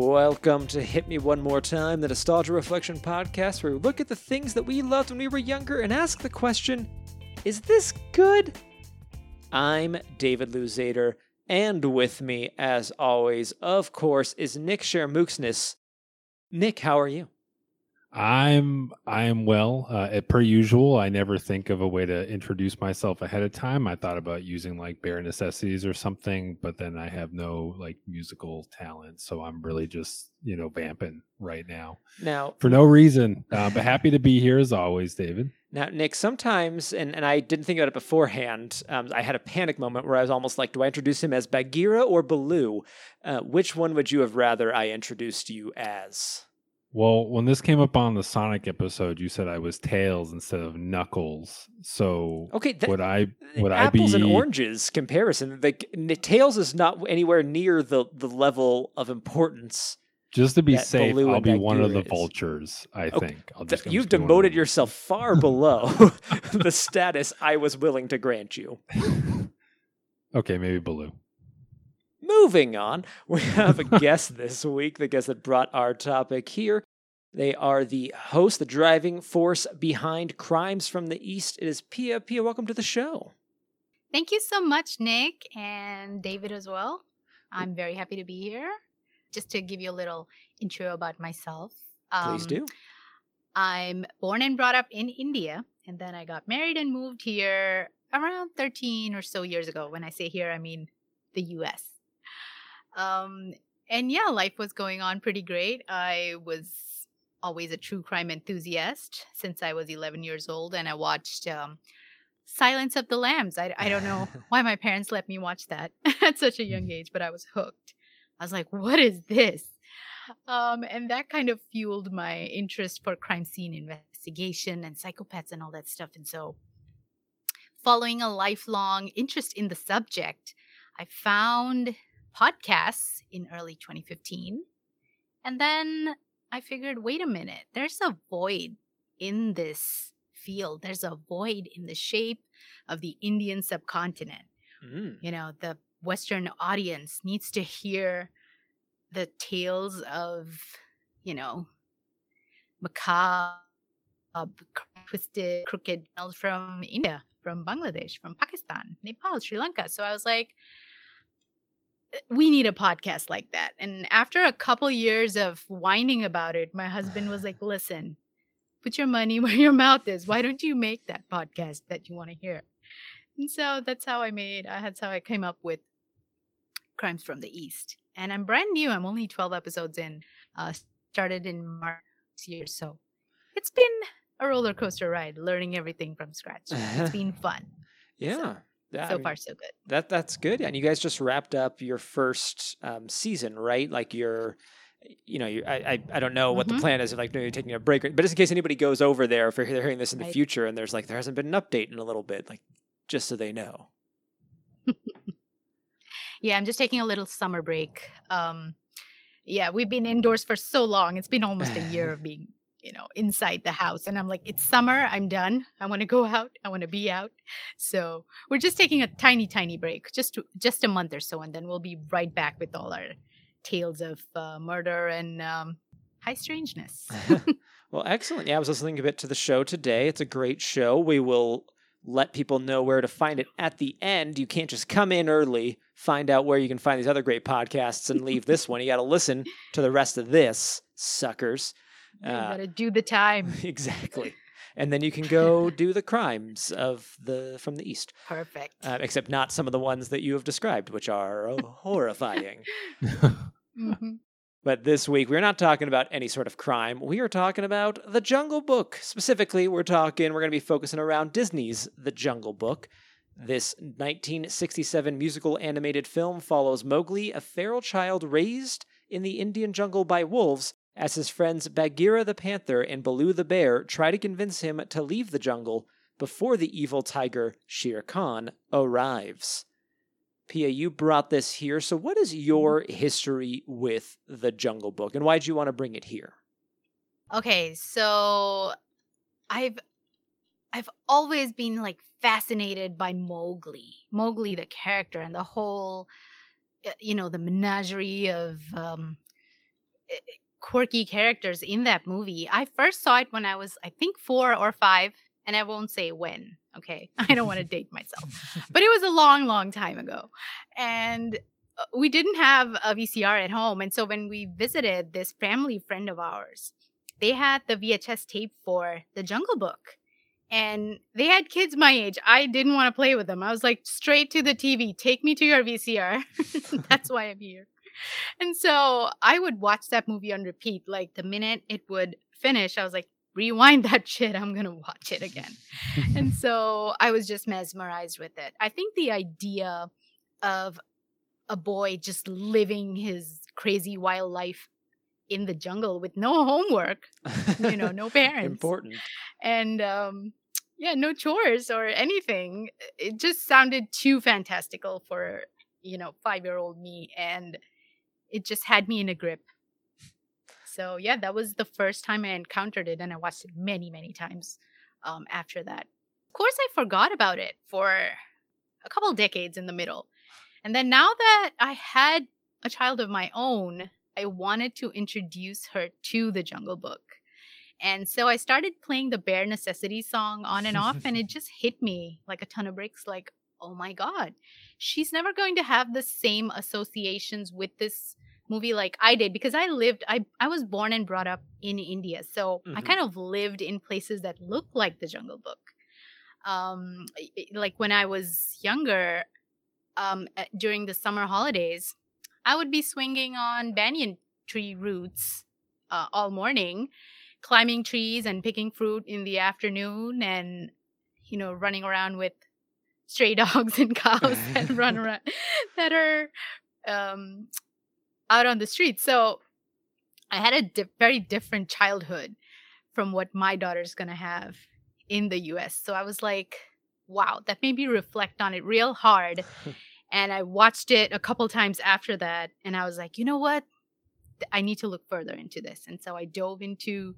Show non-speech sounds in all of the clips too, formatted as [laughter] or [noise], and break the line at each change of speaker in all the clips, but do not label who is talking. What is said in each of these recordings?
Welcome to Hit Me One More Time, the Nostalgia Reflection podcast, where we look at the things that we loved when we were younger and ask the question Is this good? I'm David Luzader, and with me, as always, of course, is Nick Shermooksness. Nick, how are you?
I'm I'm well. Uh, per usual, I never think of a way to introduce myself ahead of time. I thought about using like bare necessities or something, but then I have no like musical talent, so I'm really just you know vamping right now
Now,
for no reason. Uh, but happy to be here as always, David.
Now, Nick, sometimes, and, and I didn't think about it beforehand, um, I had a panic moment where I was almost like, do I introduce him as Bagheera or Baloo? Uh, which one would you have rather I introduced you as?
Well, when this came up on the Sonic episode, you said I was Tails instead of Knuckles. So
Okay, that-
would I would I be
Apples and oranges comparison. Like, Tails is not anywhere near the, the level of importance.
just to be safe?
Baloo
I'll be one of the
is?
vultures. I think I'll
Th-
just,
You've
just gonna be one of
demoted yourself far [laughs] below [laughs] the status I was willing to grant you. [laughs]
Okay, maybe Baloo.
Moving on, [laughs] we have a [laughs] guest this week, the guest that brought our topic here. They are the host, the driving force behind Crimes from the East. It is Pia. Pia, welcome to the show.
Thank you so much, Nick and David as well. I'm very happy to be here. Just to give you a little intro about myself.
Please
um,
do.
I'm born and brought up in India, and then I got married and moved here around 13 or so years ago. When I say here, I mean the US. Um, and yeah, life was going on pretty great. I was always a true crime enthusiast since I was 11 years old, and I watched um, Silence of the Lambs. I, I don't know [laughs] why my parents let me watch that [laughs] at such a young age, but I was hooked. I was like, what is this? Um, and that kind of fueled my interest for crime scene investigation and psychopaths and all that stuff. And so, following a lifelong interest in the subject, I found podcasts in early 2015. And then I figured, wait a minute, there's a void in this field. There's a void in the shape of the Indian subcontinent
Mm.
you know the western audience needs to hear the tales of you know macabre twisted crooked tales from india from bangladesh from pakistan nepal sri lanka so i was like we need a podcast like that and after a couple years of whining about it my husband was like listen put your money [laughs] where your mouth is why don't you make that podcast that you want to hear and so that's how I made. Uh, that's how I came up with Crimes from the East. And I'm brand new. I'm only 12 episodes in. Uh, started in March this year, so it's been a roller coaster ride, learning everything from scratch. It's [laughs] been fun.
Yeah. Yeah, I
so
mean,
far, so good.
That that's good. And you guys just wrapped up your first um, season, right? Like you're, you know, you, I, I don't know what the
Mhm.
plan is. If like no, you're taking a break, but just in case anybody goes over there, if they're they're hearing this in the
Right.
future, and there's like there hasn't been an update in a little bit, like just so they know. [laughs]
Yeah, I'm just taking a little summer break. Um, yeah, we've been indoors for so long. It's been almost a year [laughs] of being, you know, inside the house. And I'm like, it's summer. I'm done. I want to go out. I want to be out. So we're just taking a tiny, tiny break, just to, just a month or so, and then we'll be right back with all our tales of uh, murder and um, high strangeness. [laughs] [laughs]
Well, excellent. Yeah, I was listening a bit to the show today. It's a great show. We will let people know where to find it at the end. You can't just come in early, find out where you can find these other great podcasts, and leave this one. You got to listen to the rest of this, suckers.
You
Uh,
gotta do the time. [laughs]
exactly. [laughs] And then you can go do the crimes of the from the east,
Perfect.
uh, except not some of the ones that you have described, which are [laughs] horrifying.
hmm
But this week, we're not talking about any sort of crime. We are talking about The Jungle Book. Specifically, we're talking, we're going to be focusing around Disney's The Jungle Book. This 1967 musical animated film follows Mowgli, a feral child raised in the Indian jungle by wolves, as his friends Bagheera the panther and Baloo the bear try to convince him to leave the jungle before the evil tiger Shere Khan arrives. Pia, you brought this here. So, what is your history with the Jungle Book, and why did you want to bring it here?
Okay, so I've I've always been like fascinated by Mowgli, Mowgli the character, and the whole, you know, the menagerie of um, quirky characters in that movie. I first saw it when I was, I think, four or five, and I won't say when. Okay, [laughs] I don't want to date myself, [laughs] but it was a long, long time ago, and uh, we didn't have a VCR at home, and so when we visited this family friend of ours, they had the VHS tape for the Jungle Book and they had kids my age. I didn't want to play with them. I was like, straight to the TV, take me to your VCR. [laughs] That's why I'm here. And so I would watch that movie on repeat. Like the minute it would finish, I was like, rewind that shit. I'm going to watch it again. and [laughs] so I was just mesmerized with it. I think the idea of a boy just living his crazy wild life in the jungle with no homework, you know, no [laughs] parents.
Important.
And um, yeah, no chores or anything. It just sounded too fantastical for, you know, five year old me. And it just had me in a grip. So yeah, that was the first time I encountered it. And I watched it many, many times um, after that. Of course, I forgot about it for a couple decades in the middle. And then now that I had a child of my own, I wanted to introduce her to the Jungle Book. And so I started playing the bare necessity song on and off, and it [laughs] just hit me like a ton of bricks like, oh my God, she's never going to have the same associations with this movie like I did because I lived, I, I was born and brought up in India. So mm-hmm. I kind of lived in places that look like the Jungle Book. Um, like when I was younger, um, during the summer holidays, I would be swinging on banyan tree roots uh, all morning climbing trees and picking fruit in the afternoon and you know running around with stray [laughs] dogs and cows [laughs] that run around that are um, out on the street. So i had a di- very different childhood from what my daughter's gonna have in the us so i was like wow that made me reflect on it real hard. [laughs] And i watched it a couple times after that and i was like you know what? I need to look further into this. And so I dove into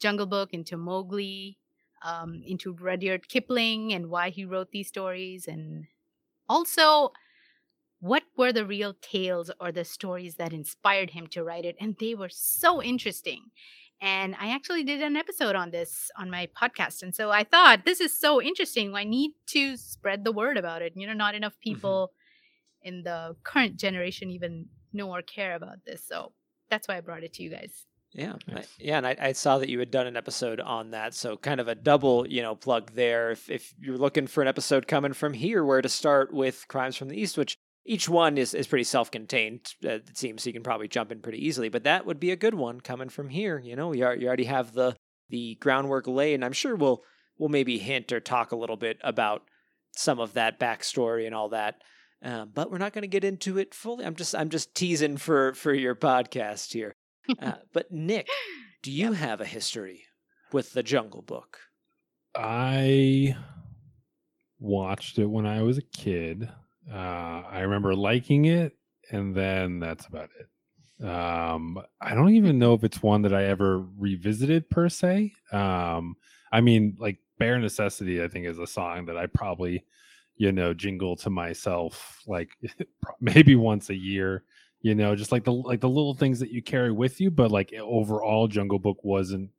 Jungle Book, into Mowgli, um, into Rudyard Kipling and why he wrote these stories, and also what were the real tales or the stories that inspired him to write it. And they were so interesting. And I actually did an episode on this on my podcast. And so I thought, this is so interesting. I need to spread the word about it. You know, not enough mm-hmm. people mm-hmm. in the current generation even know or care about this. So that's why I brought it to you guys.
Yeah, I, yeah, and I, I, saw that you had done an episode on that, so kind of a double, you know, plug there. If if you're looking for an episode coming from here, where to start with Crimes from the East, which each one is is pretty self-contained, uh, it seems, so you can probably jump in pretty easily. But that would be a good one coming from here. You know, you, are, you already have the the groundwork laid, and I'm sure we'll we'll maybe hint or talk a little bit about some of that backstory and all that. Um, but we're not going to get into it fully. I'm just I'm just teasing for for your podcast here. Uh, but Nick, do you yep. have a history with the Jungle Book?
I watched it when I was a kid. Uh, I remember liking it, and then that's about it. Um, I don't even know if it's one that I ever revisited per se. Um, I mean, like Bare Necessity, I think is a song that I probably, you know, jingle to myself like [laughs] maybe once a year you know just like the like the little things that you carry with you but like overall jungle book wasn't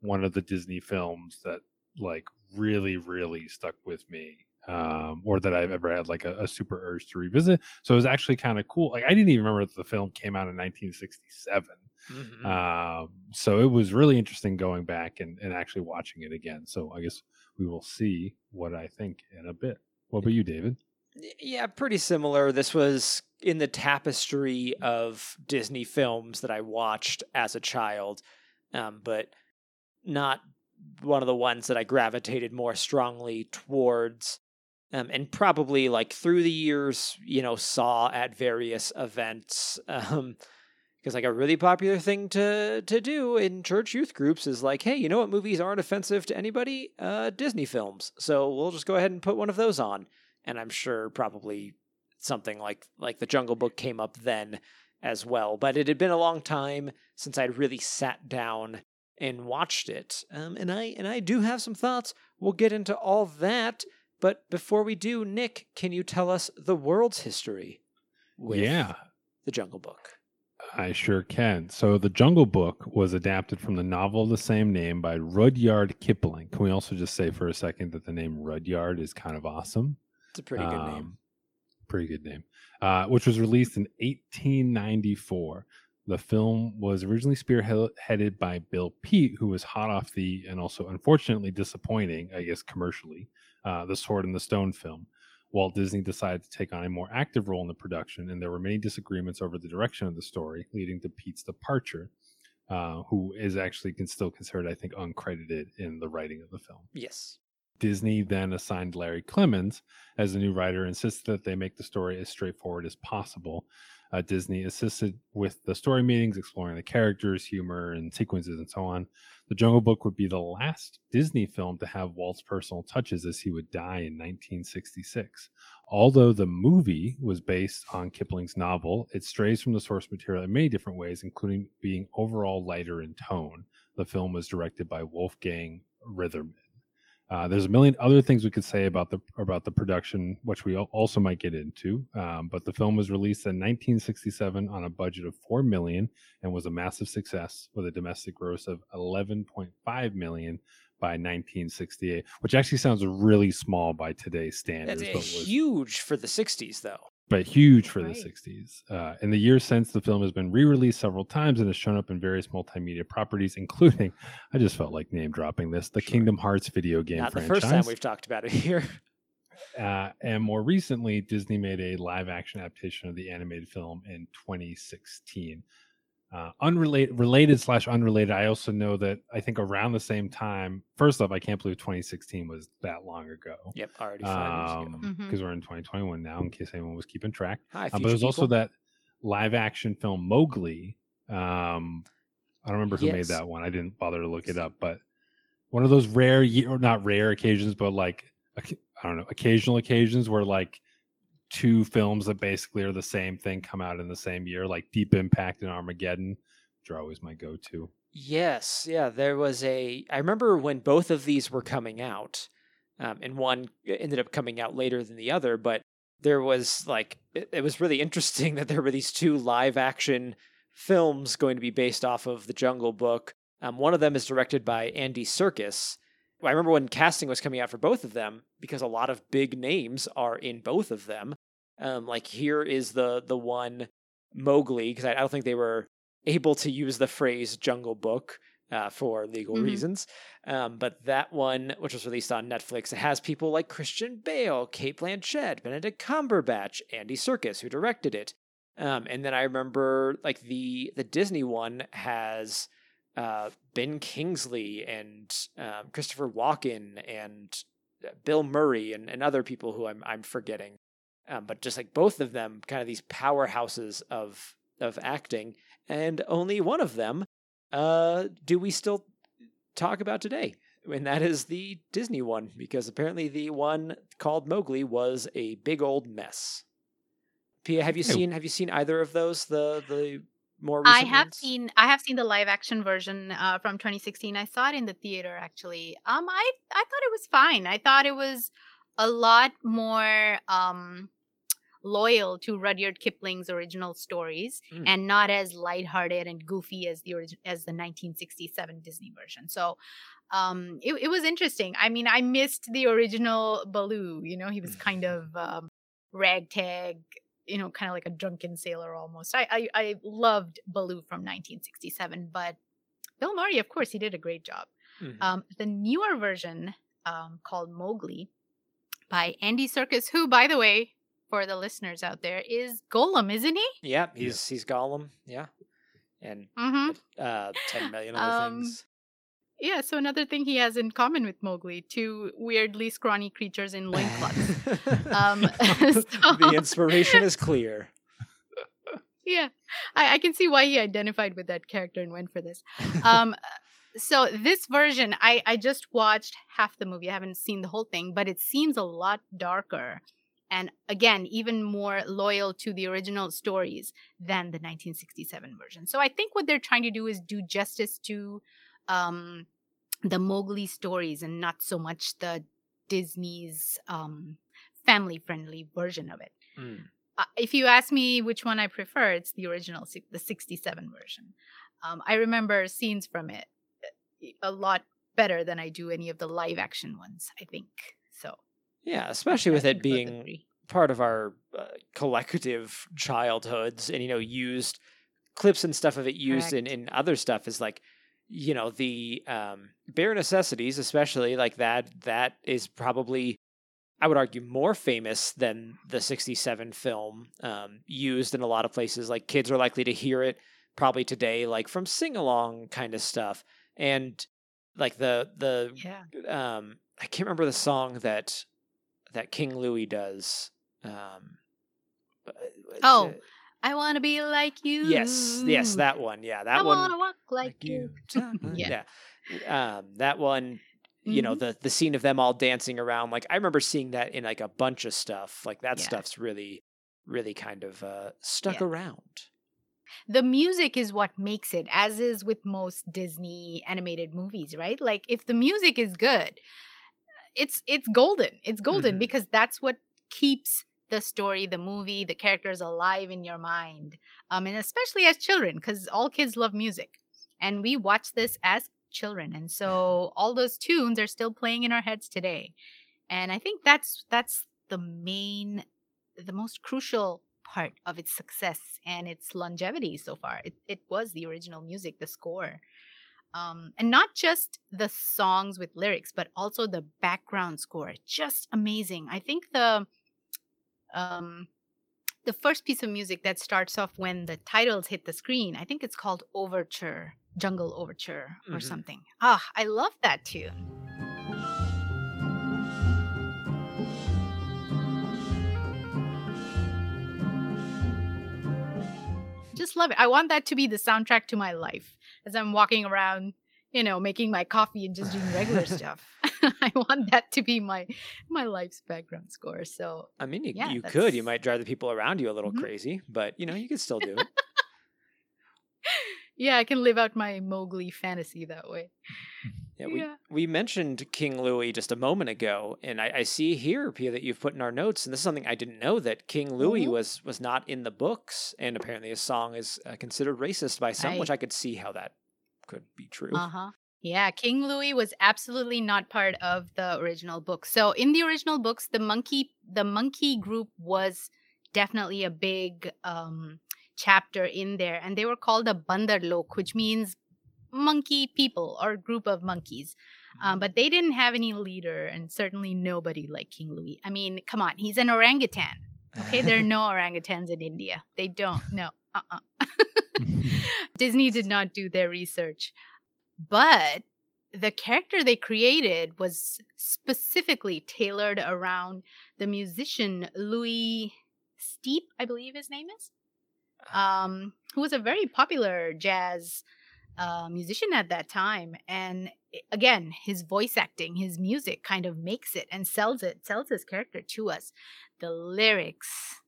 one of the disney films that like really really stuck with me um or that i've ever had like a, a super urge to revisit. So it was actually kind of cool like i didn't even remember that the film came out in 1967 mm-hmm. um so it was really interesting going back and, and actually watching it again. So i guess we will see what i think in a bit. What about you david?
Yeah, pretty similar. This was in the tapestry of Disney films that I watched as a child, um, but not one of the ones that I gravitated more strongly towards. Um, and probably like through the years, you know, saw at various events. [laughs] Um, Because like a really popular thing to to do in church youth groups is like, hey, you know what movies aren't offensive to anybody? Uh, Disney films. So we'll just go ahead and put one of those on. And I'm sure probably something like like the Jungle Book came up then as well. But it had been a long time since I'd really sat down and watched it. Um, and I and I do have some thoughts. We'll get into all that. But before we do, Nick, can you tell us the world's history with
yeah,
the Jungle Book?
I sure can. So, The Jungle Book was adapted from the novel of the same name by Rudyard Kipling. Can we also just say for a second that the name Rudyard is kind of awesome?
It's a pretty good name.
Pretty good name. Uh, which was released in 1894. The film was originally spearheaded by Bill Peet, who was hot off the and also unfortunately disappointing, I guess, commercially, uh, the Sword and the Stone film. Walt Disney decided to take on a more active role in the production, and there were many disagreements over the direction of the story, leading to Peet's departure, uh, who is actually can still considered, I think, uncredited in the writing of the film.
Yes.
Disney then assigned Larry Clemmons as the new writer, insisted that they make the story as straightforward as possible. Uh, Disney assisted with the story meetings, exploring the characters, humor, and sequences, and so on. The Jungle Book would be the last Disney film to have Walt's personal touches, as he would die in 1966. Although the movie was based on Kipling's novel, it strays from the source material in many different ways, including being overall lighter in tone. The film was directed by Wolfgang Reitherman. Uh, there's a million other things we could say about the about the production, which we also might get into. Um, but the film was released in 1967 on a budget of four million and was a massive success with a domestic gross of 11.5 million by 1968, which actually sounds really small by today's standards.
That's
but was,
huge for the 60s, though.
But huge for
Right.
the 60s. Uh, in the years since, the film has been re-released several times and has shown up in various multimedia properties, including, I just felt like name dropping this, the Kingdom Hearts video game
Not
franchise.
the first time we've talked about it here. [laughs]
Uh, and more recently, Disney made a live action adaptation of the animated film in 2016. Uh, unrelated, related slash unrelated. I also know that I think around the same time. First off, I can't believe 2016 was that long ago.
Yep, already five years ago.
Um, because we're in 2021 now. In case anyone was keeping track,
Hi,
uh, but
future
there's also that live action film Mowgli. Um, I don't remember who
Yes.
made that one. I didn't bother to look it up, but one of those rare, ye- or not rare occasions, but like I don't know, occasional occasions where like two films that basically are the same thing come out in the same year, like Deep Impact and Armageddon, which are always my go-to.
Yes, yeah, there was a. I remember when both of these were coming out, um, and one ended up coming out later than the other, but there was like, it, it was really interesting [laughs] that there were these two live action films going to be based off of the Jungle Book. Um, one of them is directed by Andy Serkis. I remember when casting was coming out for both of them because a lot of big names are in both of them. Um, like here is the the one Mowgli because I, I don't think they were able to use the phrase Jungle Book uh, for legal
Mhm.
reasons. Um, but that one, which was released on Netflix, it has people like Christian Bale, Cate Blanchett, Benedict Cumberbatch, Andy Serkis, who directed it. Um, and then I remember like the the Disney one has uh, Ben Kingsley and um, Christopher Walken and uh, Bill Murray and, and other people who I'm I'm forgetting. Um, but just like both of them, kind of these powerhouses of of acting, and only one of them uh, do we still talk about today, and that is the Disney one, because apparently the one called Mowgli was a big old mess. Pia, have you
Okay.
seen have you seen either of those? The the more recent?
I have
ones?
seen I have seen the live action version uh, from 2016. I saw it in the theater actually. Um, I I thought it was fine. I thought it was a lot more um loyal to Rudyard Kipling's original stories
Mm.
and not as lighthearted and goofy as the as the 1967 Disney version. So um it, it was interesting. I mean, I missed the original Baloo, you know, he was kind of um ragtag you know, kind of like a drunken sailor almost. I, I I loved Baloo from 1967, but Bill Murray, of course, he did a great job.
Mhm.
Um, the newer version, um, called Mowgli, by Andy Serkis, who, by the way, for the listeners out there, is Gollum, isn't he?
yeah, he's he's Gollum, yeah, and
Mm-hmm.
uh, ten million other
Um,
things.
Yeah. So another thing he has in common with Mowgli: two weirdly scrawny creatures in loincloths. [laughs] Um, [laughs] [laughs]
the inspiration is clear.
yeah, I, I can see why he identified with that character and went for this. Um, so this version, I I just watched half the movie. I haven't seen the whole thing, but it seems a lot darker, and again, even more loyal to the original stories than the 1967 version. So I think what they're trying to do is do justice to um, the Mowgli stories and not so much the Disney's um, family-friendly version of it
Mm.
uh, if you ask me which one I prefer, it's the original, the 67 version. Um, I remember scenes from it a lot better than I do any of the live action ones, I think. So,
Yeah, especially with it
think about the
being part of our uh, collective childhoods and you know used clips and stuff of it used in, in other stuff is like you know the um bare necessities especially like that that is probably i would argue more famous than the 67 film um used in a lot of places. Like kids are likely to hear it probably today like from sing along kind of stuff and like the the
Yeah.
um I can't remember the song that that King Louis does. Um
Oh,
uh,
I want to be like you.
yes, yes, that one. Yeah, that
I
one.
I want to walk like, you. [laughs]
yeah. Um that one you know
Mhm.
the the scene of them all dancing around like I remember seeing that in like a bunch of stuff. Like that
Yeah.
stuff's really really kind of uh stuck
Yeah.
around.
The music is what makes it as is with most disney animated movies right like if the music is good it's it's golden it's golden
Mhm.
because that's what keeps the story the movie the characters alive in your mind um and especially as children because all kids love music and we watch this as children and so [laughs] all those tunes are still playing in our heads today and i think that's that's the main the most crucial part of its success and its longevity so far. It, it was the original music, the score. Um, and not just the songs with lyrics, but also the background score. Just amazing. I think the um, the first piece of music that starts off when the titles hit the screen, I think it's called Overture, Jungle Overture or
Mhm.
something. Ah, I love that tune. Just love it. I want that to be the soundtrack to my life as I'm walking around, you know, making my coffee and just doing regular [laughs] stuff. [laughs] I want that to be my my life's background score. So
I mean, you,
Yeah,
you could. You might drive the people around you a little
Mhm.
crazy, but you know, you could still do it. [laughs]
yeah, I can live out my Mowgli fantasy that way. [laughs]
Yeah, we,
Yeah.
we mentioned King Louis just a moment ago, and I, I see here, Pia, that you've put in our notes, and this is something I didn't know that King Louis
Mhm.
was was not in the books, and apparently his song is uh, considered racist by some, which I could see how that could be true.
Uh huh. Yeah, King Louis was absolutely not part of the original book. So in the original books, the monkey the monkey group was definitely a big um, chapter in there, and they were called a Bandar-log, which means monkey people or group of monkeys. Um, but they didn't have any leader, and certainly nobody like King Louis. I mean, come on, he's an orangutan. Okay, there are [laughs] no orangutans in India. They don't. No. Uh-uh. [laughs] [laughs] Disney did not do their research. But the character they created was specifically tailored around the musician Louis Steep, I believe his name is, um, who was a very popular jazz uh, musician at that time. And again, his voice acting, his music kind of makes it and sells it, sells his character to us. The lyrics,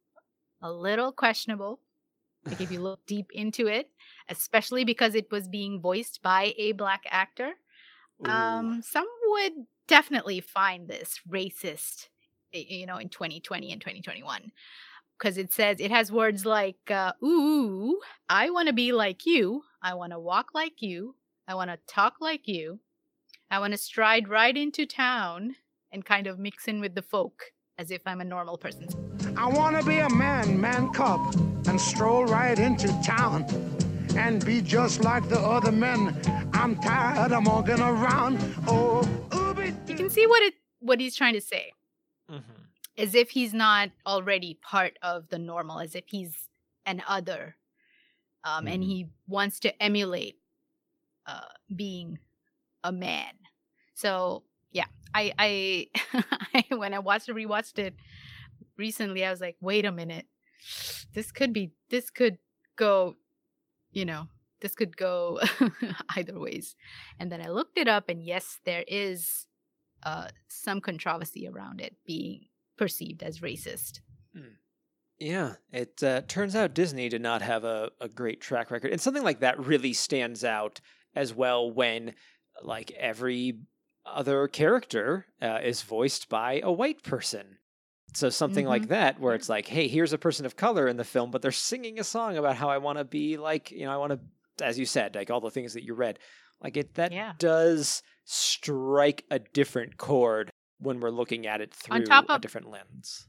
a little questionable. [laughs] Like if you look deep into it, especially because it was being voiced by a black actor. Um, some would definitely find this racist, you know, in 2020 and 2021. Because it says it has words like, uh, ooh, I want to be like you. I want to walk like you. I want to talk like you. I want to stride right into town and kind of mix in with the folk as if I'm a normal person.
I wanna be a man, man cub, and stroll right into town and be just like the other men. I'm tired of walking around. Oh, ooby
You can see what it what he's trying to say.
Mhm.
As if he's not already part of the normal, as if he's an other, um, and
Mhm.
he wants to emulate uh, being a man. So yeah, I, I, [laughs] I when I watched it, rewatched it recently, I was like, wait a minute, this could be, this could go, you know, this could go [laughs] either ways. And then I looked it up, and yes, there is uh, some controversy around it being perceived as racist.
Yeah, it uh, turns out Disney did not have a, a great track record. And something like that really stands out as well when, like, every other character uh, is voiced by a white person. So something like
Mhm.
that, where it's like, hey, here's a person of color in the film, but they're singing a song about how I want to be like, you know, I want to, as you said, like all the things that you read. Like it, that
Yeah.
does strike a different chord when we're looking at it through
On top
a different lens.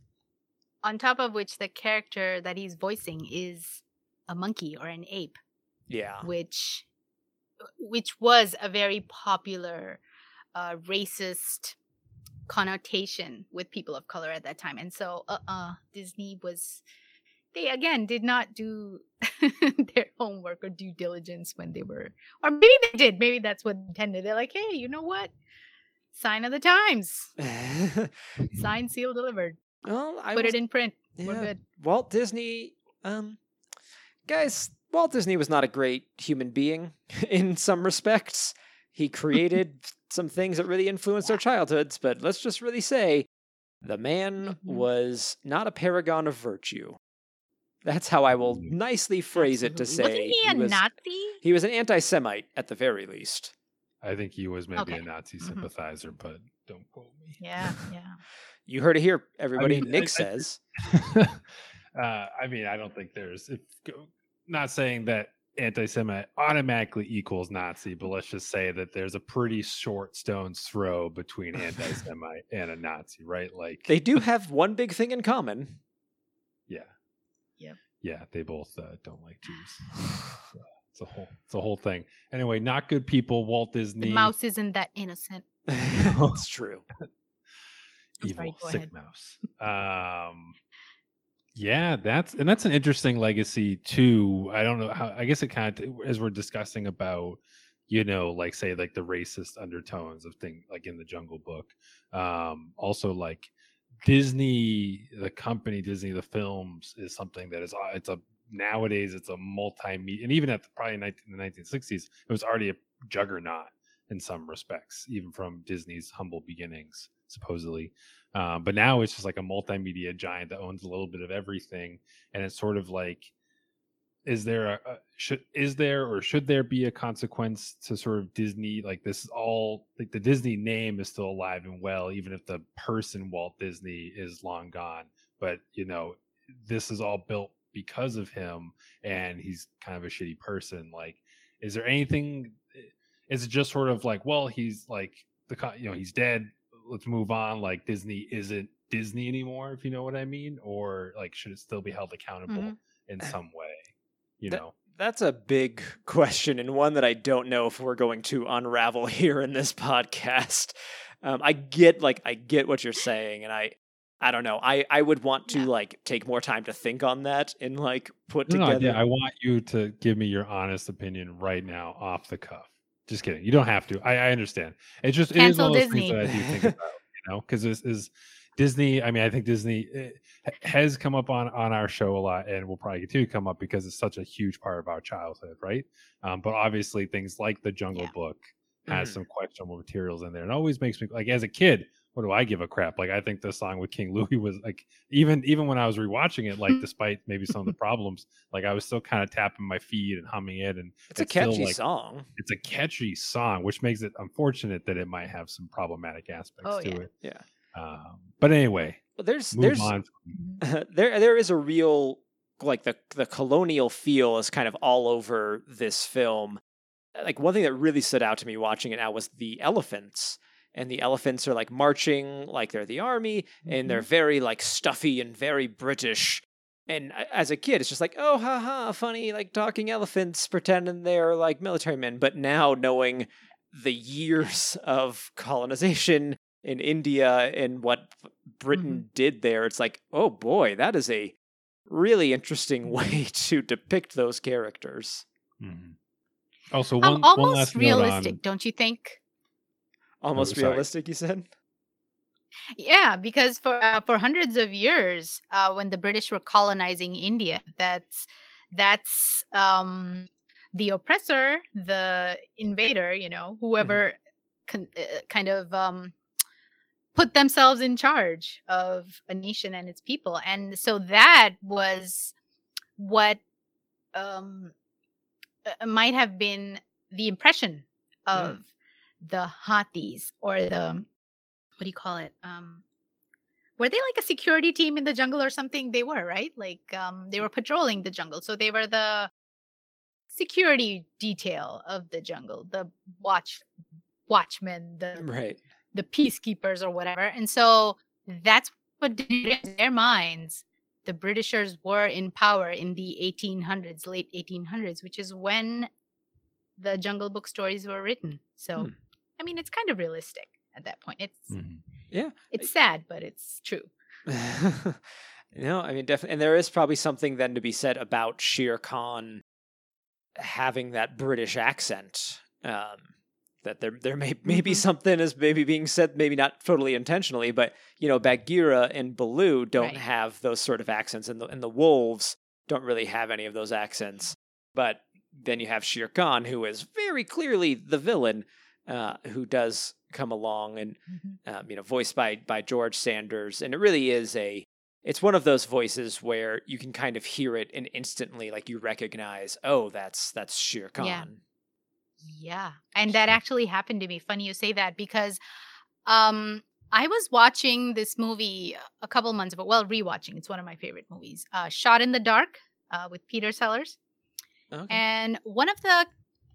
On top of which, the character that he's voicing is a monkey or an ape.
Yeah.
which which was a very popular uh, racist connotation with people of color at that time and so uh-uh disney was they again did not do [laughs] their homework or due diligence when they were or maybe they did maybe that's what intended they're like hey you know what sign of the times [laughs] sign seal delivered
well, I
put
was-
it in print we're
Yeah,
good
Walt Disney, um, guys, Walt Disney was not a great human being [laughs] in some respects. He [laughs] created some things that really influenced our childhoods, but let's just really say the man
Mhm.
was not a paragon of virtue. That's how I will
Mm.
nicely phrase it to say
wasn't he a
was,
nazi
he was an anti-Semite at the very least.
I think he was maybe
Okay.
a Nazi
Mhm.
sympathizer, but don't quote me.
yeah yeah
You heard it here, everybody.
mean,
Nick
I-
says. [laughs]
uh, I mean, I don't think there's. If, not saying that anti-Semite automatically equals Nazi, but let's just say that there's a pretty short stone's throw between [laughs] anti-Semite and a Nazi, right? Like
They do have one big thing in common.
yeah,
Yep.
yeah. They both uh, don't like Jews. So it's a whole, it's a whole thing. Anyway, not good people. Walt Disney,
the mouse isn't that innocent [laughs]
That's true.
Evil,
sorry,
sick
ahead.
mouse. Um, yeah, that's and that's an interesting legacy too. I don't know how. I guess it kind of as we're discussing about, you know, like say like the racist undertones of thing like in the Jungle Book. Um, also like Disney, the company Disney, the films is something that is uh, it's a nowadays it's a multimedia and even at the, probably 19, the 1960s it was already a juggernaut in some respects even from disney's humble beginnings supposedly. Um, but now it's just like a multimedia giant that owns a little bit of everything and it's sort of like is there a, a should is there or should there be a consequence to sort of disney? Like this is all like the disney name is still alive and well even if the person walt disney is long gone but you know this is all built because of him and he's kind of a shitty person like is there anything is it just sort of like well he's like the you know he's dead let's move on like disney isn't disney anymore if you know what i mean or like should it still be held accountable
Mhm.
in some way you
That-
know
That's a big [laughs] question, and one that I don't know if we're going to unravel [laughs] here in this podcast. Um, I get, like, I get what you're saying, and I, I don't know. I, I would want to
Yeah.
like take more time to think on that and like put
no, no, yeah, i want you to give me your honest opinion right now off the cuff just kidding you don't have to i, I understand it's just it is
Cancel
one of those
Disney.
things that i do think [laughs] about you know because this is disney i mean i think disney eh, has come up on on our show a lot and will probably continue to come up because it's such a huge part of our childhood right um, but obviously things like the jungle
Yeah.
book has
Mhm.
some questionable materials in there and always makes me like as a kid what do I give a crap? Like I think the song with King Louis was like even even when I was rewatching it, like [laughs] despite maybe some of the problems, like I was still kind of tapping my feet and humming it, and
it's a
still,
catchy
like,
song.
It's a catchy song, which makes it unfortunate that it might have some problematic aspects
Oh,
to
yeah.
it.
Yeah.
Um, but anyway,
Well, there's there's [laughs] there there is a real like the the colonial feel is kind of all over this film. Like one thing that really stood out to me watching it now was the elephants. And the elephants are like marching like they're the army, and they're very like stuffy and very British. And as a kid, it's just like, oh, ha ha, funny, like talking elephants pretending they're like military men. But now knowing the years of colonization in India and what Britain did there, it's like, oh boy, that is a really interesting [laughs] way to depict those characters.
Mhm. Also,
Um,
one, one
almost
last
realistic,
note
don't you think?
Almost
sorry.
realistic, you said?
Yeah, because for uh, for hundreds of years, uh, when the British were colonizing India, that's that's um, the oppressor, the invader, you know, whoever con- uh, kind of um, put themselves in charge of a nation and its people. And so that was what um, uh, might have been the impression of the Hathis or the what do you call it? Um, were they like a security team in the jungle or something? They were, right? Like um, they were patrolling the jungle, so they were the security detail of the jungle, the watch watchmen, the
Right.
the peacekeepers or whatever. And so that's what in their minds the Britishers were in power in the 1800s, late 1800s, which is when the Jungle Book stories were written. So,
Hmm.
I mean, it's kind of realistic at that point. It's
Mhm.
Yeah.
it's sad, but it's true. [laughs]
no, I mean definitely, and there is probably something then to be said about Shere Khan having that British accent. Um, that there there may maybe
Mhm.
something is maybe being said, maybe not totally intentionally, but you know, Bagheera and Baloo don't
Right.
have those sort of accents, and the and the wolves don't really have any of those accents. But then you have Shere Khan, who is very clearly the villain, uh, who does come along and um, you know, voiced by by George Sanders, and it really is a. It's one of those voices where you can kind of hear it and instantly, like you recognize, oh, that's that's Shere Khan.
Yeah. Yeah. And that [laughs] actually happened to me. Funny you say that because um I was watching this movie a couple months ago. Well, rewatching. It's one of my favorite movies. Uh Shot in the Dark uh with Peter Sellers.
Okay.
And one of the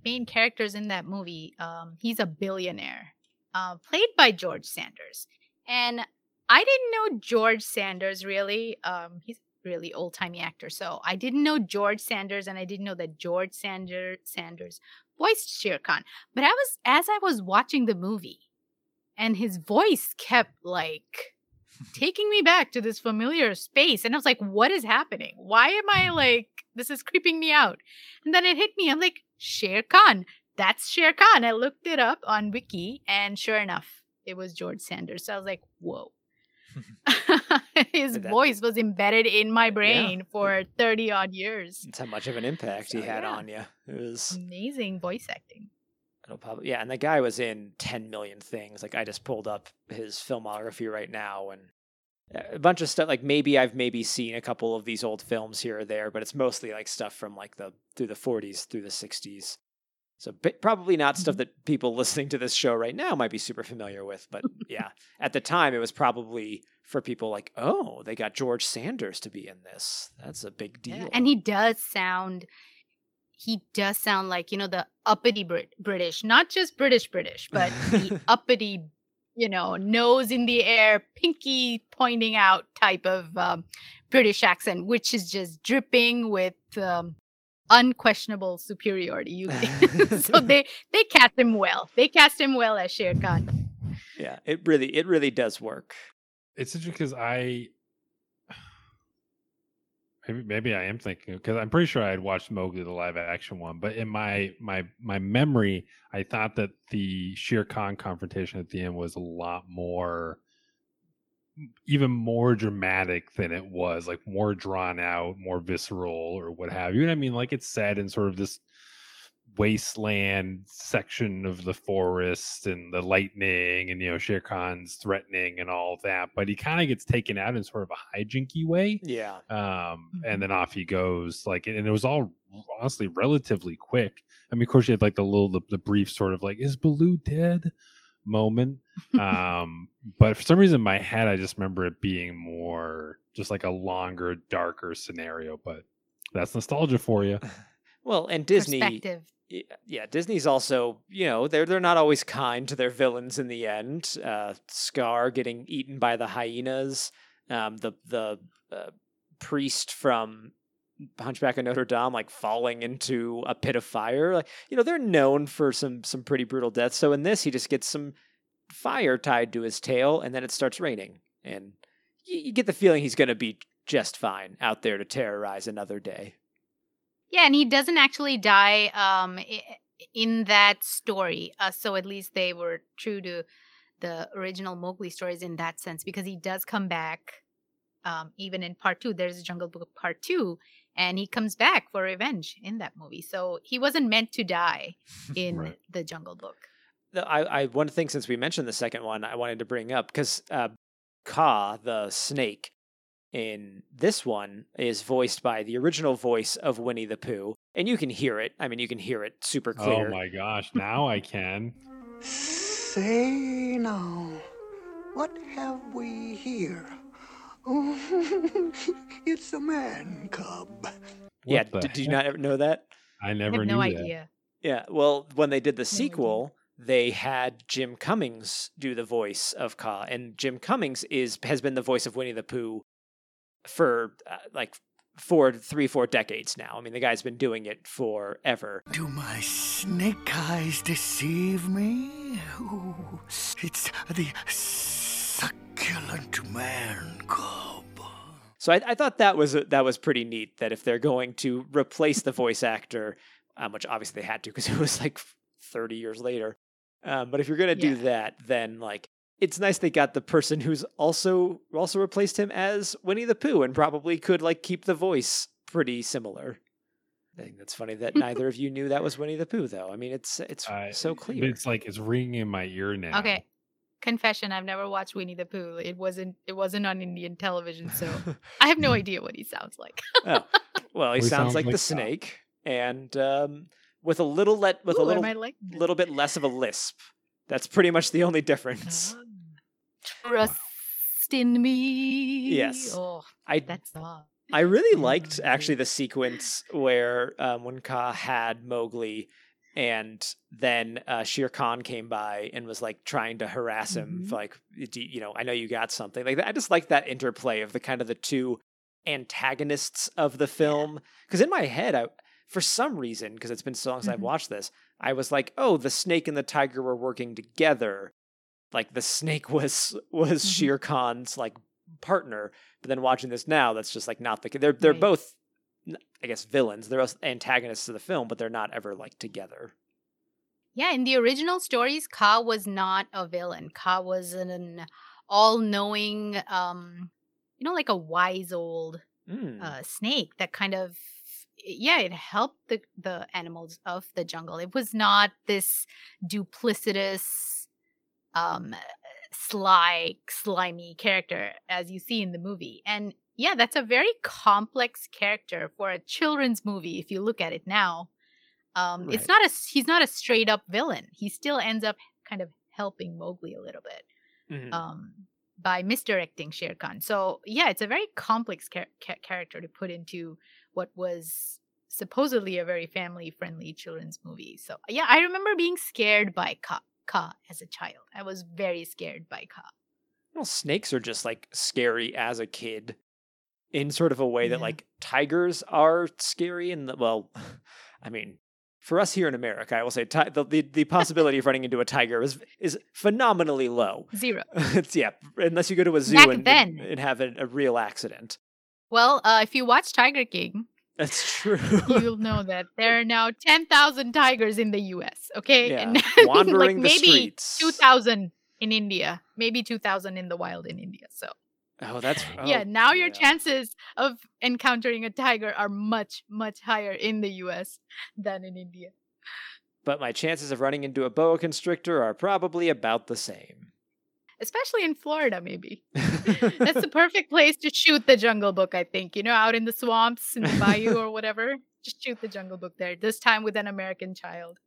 main characters in that movie, um, he's a billionaire, uh, played by George Sanders. And I didn't know George Sanders really. Um, he's a really old timey actor. So I didn't know George Sanders, and I didn't know that George Sander- Sanders voiced Shere Khan. But I was as I was watching the movie, and his voice kept like taking me back to this familiar space. And I was like, what is happening? Why am I mm. like, this is creeping me out? And then it hit me. I'm like, Shere Khan. That's Shere Khan. I looked it up on Wiki, and sure enough, it was George Sanders. So I was like, whoa. [laughs] [laughs] His
That-
voice was embedded in my brain for 30 odd years.
That's how much of an impact he had
yeah.
on you. It was
Amazing voice acting.
It'll probably yeah, and the guy was in ten million things. Like I just pulled up his filmography right now, and uh, a bunch of stuff. Like maybe I've maybe seen a couple of these old films here or there, but it's mostly like stuff from like the through the forties through the sixties. So b- probably not stuff mm-hmm. that people [laughs] listening to this show right now might be super familiar with, but yeah, at the time it was probably for people like, oh, they got George Sanders to be in this. That's a big deal.
And he does sound he does sound like, you know, the uppity Brit- British, not just British British, [laughs] but the uppity, you know, nose in the air, pinky pointing out type of um, British accent, which is just dripping with um, unquestionable superiority. You [laughs] so [laughs] they they cast him well. They cast him well as Shere Khan.
yeah, it really it really does work.
It's interesting because I maybe I am thinking because I'm pretty sure I had watched Mowgli the live action one, but in my my my memory, I thought that the Shere Khan confrontation at the end was a lot more even more dramatic than it was like more drawn out more visceral or what have you. And i mean? Like it's said in sort of this wasteland section of the forest and the lightning and you know Shere Khan's threatening and all that but he kind of gets taken out in sort of a hijinky way
Yeah.
um and then off he goes like and it was all honestly relatively quick. I mean of course you had like the little the, the brief sort of like is baloo dead? moment [laughs] um but for some reason in my head i just remember it being more just like a longer darker scenario but that's nostalgia for you [laughs]
Well, and Disney yeah, Disney's also, you know, they're they're not always kind to their villains in the end. Uh, Scar getting eaten by the hyenas, um, the the uh, priest from Hunchback of Notre Dame, like falling into a pit of fire. Like, you know, they're known for some some pretty brutal deaths. So in this, he just gets some fire tied to his tail, and then it starts raining, and you, you get the feeling he's going to be just fine out there to terrorize another day.
Yeah, and he doesn't actually die um, in that story. Uh, so at least they were true to the original Mowgli stories in that sense, because he does come back. Um, even in part two, there's a Jungle Book part two, and he comes back for revenge in that movie. So he wasn't meant to die [laughs] in
Right.
the Jungle Book.
I, I one thing since we mentioned the second one, I wanted to bring up because uh, Kaa, the snake, in this one is voiced by the original voice of Winnie the Pooh, and you can hear it. I mean, you can hear it super oh clear.
Oh my gosh! Now I can.
Say now, what have we here? Oh, [laughs] it's a man cub.
yeah,
What the
did, did you not ever know that?
I
I
never
have
knew
no
that.
idea.
Yeah, well, when they did the sequel, they had Jim Cummings do the voice of Kaa, and Jim Cummings is has been the voice of Winnie the Pooh for uh, like four, three, four decades now. I mean, the guy's been doing it forever.
Do my snake eyes deceive me? Ooh, it's the succulent man cub.
So I, I thought that was that was pretty neat. That if they're going to replace the voice actor, um, which obviously they had to because it was like thirty years later, um, but if you're gonna do that, then like it's nice they got the person who's also also replaced him as Winnie the Pooh and probably could like keep the voice pretty similar. I think that's funny that neither of you knew that was Winnie the Pooh, though. I mean, it's it's
I-
so clear.
It's like it's ringing in my ear now.
Okay. Confession, I've never watched Winnie the Pooh. It wasn't it wasn't on Indian television, so I have no [laughs] idea what he sounds like.
oh, well, he
We
sounds
sound
like,
like
the
Kaa.
snake, and um, with a little let with
Ooh,
a
I
little
might like
little bit less of a lisp. That's pretty much the only difference.
Trust in me.
Yes.
Oh,
I
that song.
I really liked [laughs] actually the sequence where um, when Kaa had Mowgli, and then uh, Shere Khan came by and was like trying to harass him,
Mhm.
like you you know, I know you got something. Like I just like that interplay of the kind of the two antagonists of the film. Because in my head, I for some reason, because it's been so long since I've
Mhm.
watched this, I was like, oh, the snake and the tiger were working together. Like the snake [laughs] was was
Mhm.
Shere Khan's like partner. But then watching this now, that's just like not the. They're they're
Right.
both, I guess, villains. They're both antagonists of the film, but they're not ever like together.
Yeah, in the original stories, Kaa was not a villain. Kaa was an all-knowing, um, you know, like a wise old
Mm.
uh, snake that kind of, yeah, it helped the the animals of the jungle. It was not this duplicitous, um, sly, slimy character as you see in the movie. And yeah, that's a very complex character for a children's movie. If you look at it now, um,
Right.
it's not a he's not a straight up villain. He still ends up kind of helping Mowgli a little bit
Mhm.
um, by misdirecting Shere Khan. So yeah, it's a very complex char- cha- character to put into what was supposedly a very family friendly children's movie. So yeah, I remember being scared by Kaa, Kaa as a child. I was very scared by Kaa.
well, snakes are just like scary as a kid, in sort of a way that like tigers are scary. And well, [laughs] I mean. For us here in America, I will say ti- the, the the possibility of running into a tiger is is phenomenally low.
Zero. [laughs]
it's yeah, unless you go to a zoo
Back
and,
then.
and, and have a, a real accident.
Well, uh, if you watch Tiger King,
That's true. [laughs]
you'll know that there are now ten thousand tigers in the U.S. Okay,
Yeah,
and [laughs]
wandering the
like maybe
streets.
two thousand in India, maybe two thousand in the wild in India. So
oh, that's [laughs]
yeah,
oh,
now your
yeah.
chances of encountering a tiger are much, much higher in the US than in India.
But my chances of running into a boa constrictor are probably about the same.
Especially in Florida, maybe. [laughs] That's the perfect place to shoot the Jungle Book, I think. You know, out in the swamps, in the bayou or whatever. Just shoot the Jungle Book there. This time with an American child.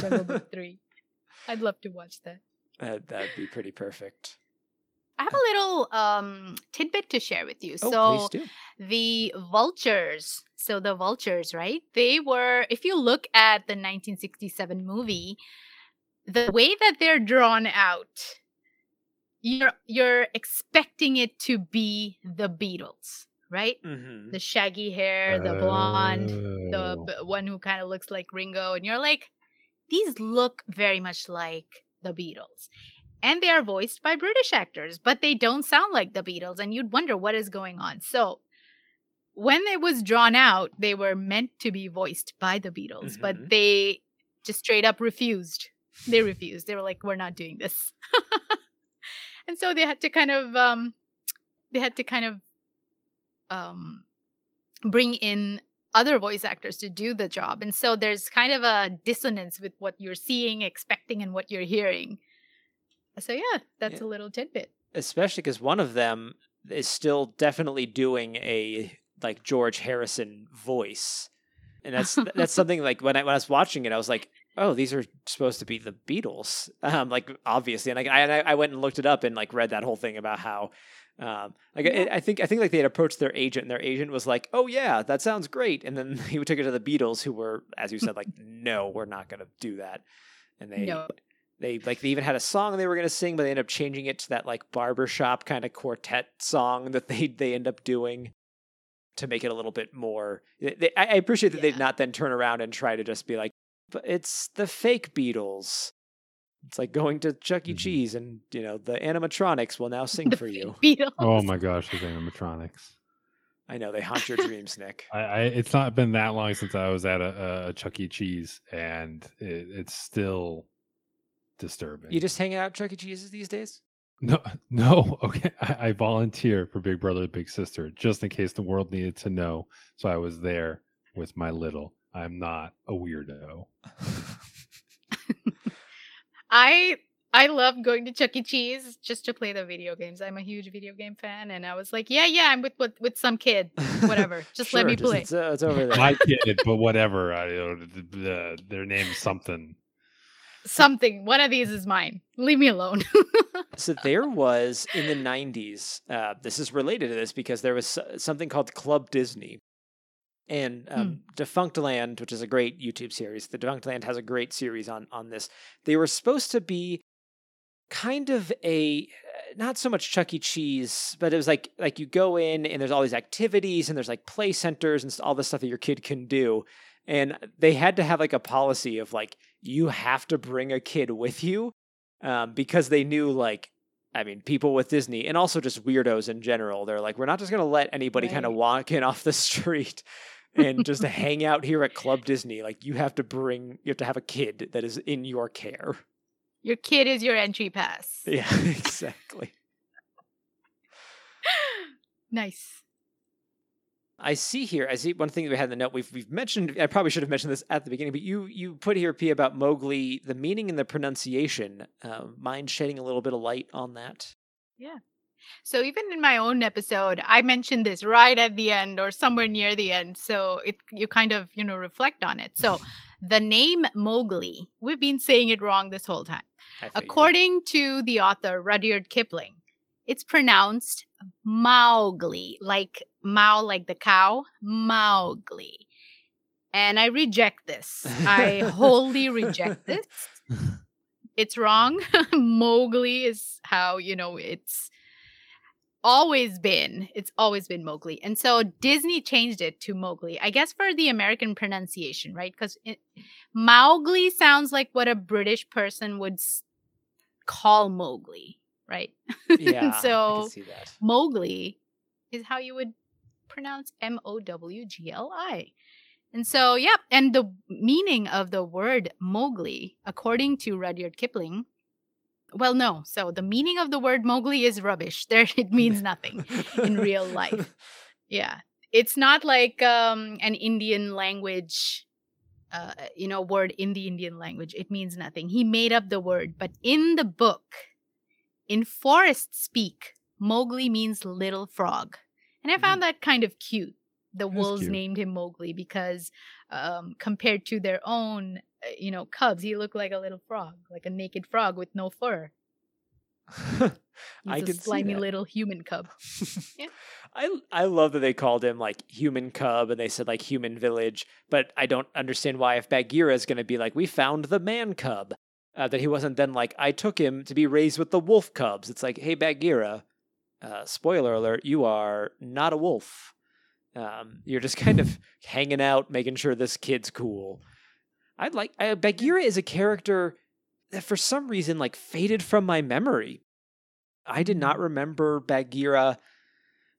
Jungle Book [laughs] 3. I'd love to watch that.
That that'd be pretty perfect.
I have a little um, tidbit to share with you.
Oh,
so,
please do.
the vultures so the vultures right they were if you look at the 1967 movie the way that they're drawn out you're you're expecting it to be the beatles right
Mm-hmm.
the shaggy hair the blonde the
Oh.
b- one who kind of looks like ringo and you're like these look very much like the beatles and they are voiced by british actors but they don't sound like the beatles and you'd wonder what is going on so when it was drawn out they were meant to be voiced by the beatles
Mhm.
but they just straight up refused they refused they were like we're not doing this [laughs] and so they had to kind of um they had to kind of um bring in other voice actors to do the job. And so there's kind of a dissonance with what you're seeing, expecting, and what you're hearing. So yeah, that's
Yeah.
a little tidbit.
especially because one of them is still definitely doing a like George Harrison voice, and that's [laughs] that's something like when I when I was watching it, I was like, oh, these are supposed to be the Beatles, [laughs] um, like obviously, and I and I I went and looked it up and like read that whole thing about how. Um, like I, I think I think like they had approached their agent and their agent was like, "Oh yeah, that sounds great," and then [laughs] he took it to the Beatles, who were, as you said, like, [laughs] "No, we're not going to do that," and they
No.
they like they even had a song they were going to sing but they ended up changing it to that like barbershop kind of quartet song that they they end up doing to make it a little bit more they, they- I, appreciate that they'd
Yeah.
not then turn around and try to just be like but it's the fake beatles it's like going to chuck e
Mhm.
cheese and you know the animatronics will now sing
The
for you
Beatles.
Oh my gosh, those animatronics.
i know they haunt your dreams nick
I, I it's not been that long since I was at a, a Chuck E. Cheese, and it, it's still disturbing.
you just hang out at chuck e cheese's these days
no, [laughs] no. Okay, I, I volunteer for Big Brother Big Sister just in case the world needed to know. So I was there with my little. I'm not a weirdo.
I I love going to Chuck E. Cheese just to play the video games. I'm a huge video game fan, and I was like, yeah, yeah, I'm with with, with some kid, whatever. [laughs] Just let
Sure,
me play.
it's, uh, it's over there
My kid, but whatever. I, don't know, th- th- their name's something.
Something. One of these is mine. Leave me alone. [laughs]
So there was in the 90s, uh, this is related to this because there was something called Club Disney. And um, Defunctland, which is a great YouTube series, the Defunctland has a great series on, on this. They were supposed to be kind of a uh, not so much Chuck E. Cheese, but it was like like you go in and there's all these activities and there's like play centers and all the stuff that your kid can do. And they had to have like a policy of like you have to bring a kid with you um, because they knew like I mean people with Disney and also just weirdos in general. They're like we're not just gonna let anybody kind of walk in off the [laughs] street and just hang out here at Club Disney. Like you have to bring you have to have a kid that is in your care.
your kid is your entry pass.
Yeah, [laughs] exactly. [laughs]
Nice.
I see here. I see one thing that we had in the note. We've we've mentioned. I probably should have mentioned this at the beginning, but you you put here, P, about Mowgli, the meaning and the pronunciation. Uh, mind shedding a little bit of light on that?
So even in my own episode, I mentioned this right at the end or somewhere near the end. So it you kind of, you know, reflect on it. So [laughs] the name Mowgli, we've been saying it wrong this whole time. According to the author Rudyard Kipling, it's pronounced Mowgli, like Mao, like the cow, Mowgli. And I reject this. I wholly reject [laughs] this. It's wrong. [laughs] Mowgli is how, you know, it's always been. It's always been Mowgli. And so Disney changed it to Mowgli, I guess for the American pronunciation, right? Because Mowgli sounds like what a British person would call Mowgli, right? [laughs]
yeah.
So
can see that.
Mowgli is how you would pronounce M O W G L I. And so, yep. And the meaning of the word Mowgli, according to Rudyard Kipling, well, no. So the meaning of the word Mowgli is rubbish. [laughs] There, it means nothing in real life. [laughs] Yeah. It's not like um, an Indian language, uh, you know, word in the Indian language. It means nothing. He made up the word. But in the book, in forest speak, Mowgli means little frog. And I found that kind of cute. The wolves named him Mowgli because um, compared to their own, you know, cubs, he looked like a little frog, like a naked frog with no fur. [laughs] He's
I
a slimy little human cub. [laughs]
I I love that they called him like human cub and they said like human village, but I don't understand why if Bagheera is going to be like we found the man cub, uh, that he wasn't then like I took him to be raised with the wolf cubs. It's like hey Bagheera, uh, spoiler alert, you are not a wolf. Um, you're just kind of [laughs] hanging out, making sure this kid's cool. I like I, Bagheera is a character that for some reason like faded from my memory. I did not remember Bagheera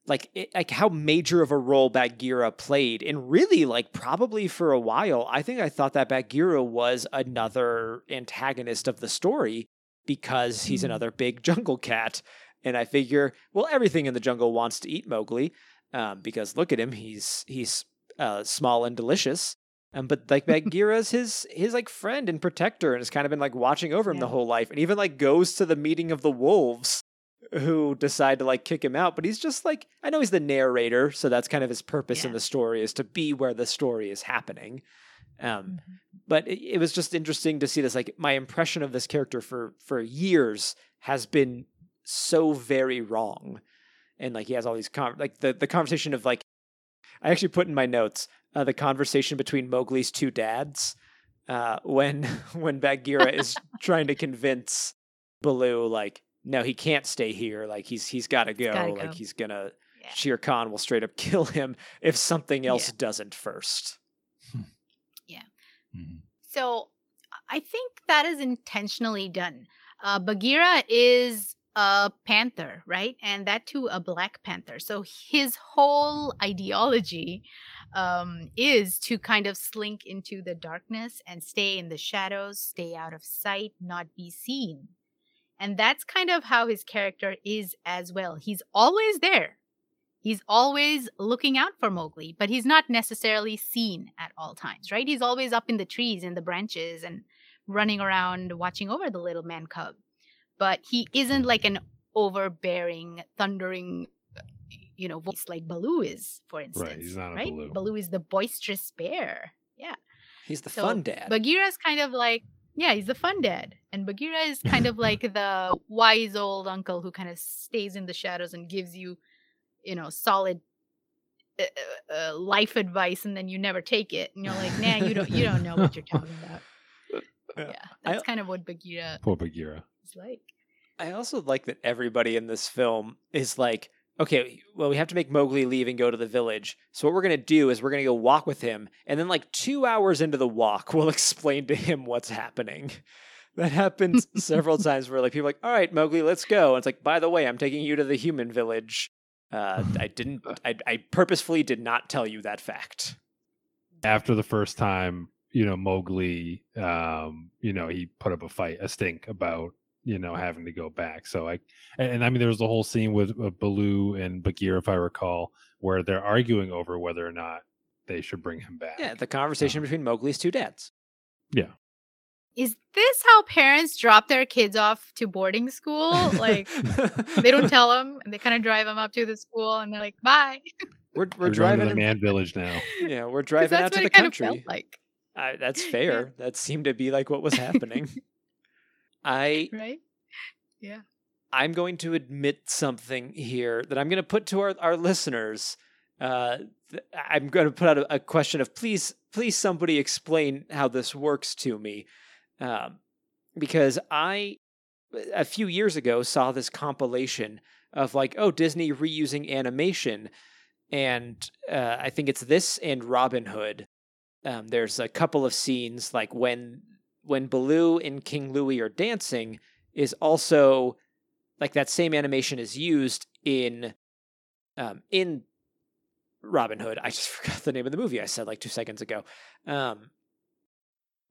like it, like how major of a role Bagheera played, and really like probably for a while, I think I thought that Bagheera was another antagonist of the story because he's
Mhm.
another big [laughs] jungle cat, and I figure well everything in the jungle wants to eat Mowgli, um, because look at him, he's he's uh, small and delicious. Um, but like Bagheera's [laughs] his his like friend and protector, and has kind of been like watching over him the whole life, and even like goes to the meeting of the wolves, who decide to like kick him out. But he's just like I know he's the narrator, so that's kind of his purpose in the story is to be where the story is happening. Um,
Mhm.
but it, it was just interesting to see this. Like my impression of this character for for years has been so very wrong, and like he has all these con- like the the conversation of like I actually put in my notes uh, the conversation between Mowgli's two dads uh, when [laughs] when Bagheera is [laughs] trying to convince Baloo like no he can't stay here like he's he's got to go
gotta
like
go.
he's gonna
Yeah.
Shere Khan will straight up [laughs] kill him if something else
Yeah.
doesn't first.
Mhm.
So I think that is intentionally done. Uh, Bagheera is a panther, right? And that too, a black panther. So his whole ideology um, is to kind of slink into the darkness and stay in the shadows, stay out of sight, not be seen. And that's kind of how his character is as well. He's always there. He's always looking out for Mowgli, but he's not necessarily seen at all times, right? He's always up in the trees and the branches and running around watching over the little man cub. But he isn't like an overbearing, thundering, you know, voice like Baloo is, for instance.
Right, he's not a
right?
Baloo.
is the boisterous bear. Yeah.
He's the
So,
fun dad.
Bagheera's kind of like, yeah, he's the fun dad. And Bagheera is kind of [laughs] like the wise old uncle who kind of stays in the shadows and gives you, you know, solid uh, uh, uh, life advice and then you never take it. And you're like, nah, you don't you don't know what you're talking about. [laughs] Yeah.
I-
That's kind of what Bagheera
Poor Bagheera.
is like.
I also like that everybody in this film is like, okay, well, we have to make Mowgli leave and go to the village. So what we're gonna do is we're gonna go walk with him, and then like two hours into the walk, [laughs] we'll explain to him what's happening. [laughs] That happens [laughs] several times where like people are like, all right, Mowgli, let's go. And it's like, by the way, I'm taking you to the human village. Uh, I didn't. [sighs] I, I purposefully did not tell you that fact.
After the first time, you know, Mowgli, um, you know, he put up a fight, a stink about, you know, having to go back. So I, and, and I mean, there was the whole scene with uh, Baloo and Bagheera, if I recall, where they're arguing over whether or not they should bring him back.
Yeah, the conversation between Mowgli's two dads.
Yeah.
Is this how parents drop their kids off to boarding school? Like they don't [laughs] tell them and they kind of drive them up to the school and they're like, bye.
we're we're
We're going to the man village now. [laughs]
yeah, we're driving
that's
out to the
it kind
country.
of felt like,
I, that's fair. That seemed to be like what was happening. I [laughs]
right? yeah.
I'm going to admit something here that I'm going to put to our, our listeners. Uh, I'm going to put out a, a question of please, please, somebody explain how this works to me, um, because I a few years ago saw this compilation of like, oh, Disney reusing animation, and uh, I think it's this and Robin Hood. Um, there's a couple of scenes like when when Baloo and King Louie are dancing is also like that same animation is used in um in Robin Hood. I just [laughs] forgot the name of the movie I said like 2 seconds ago. Um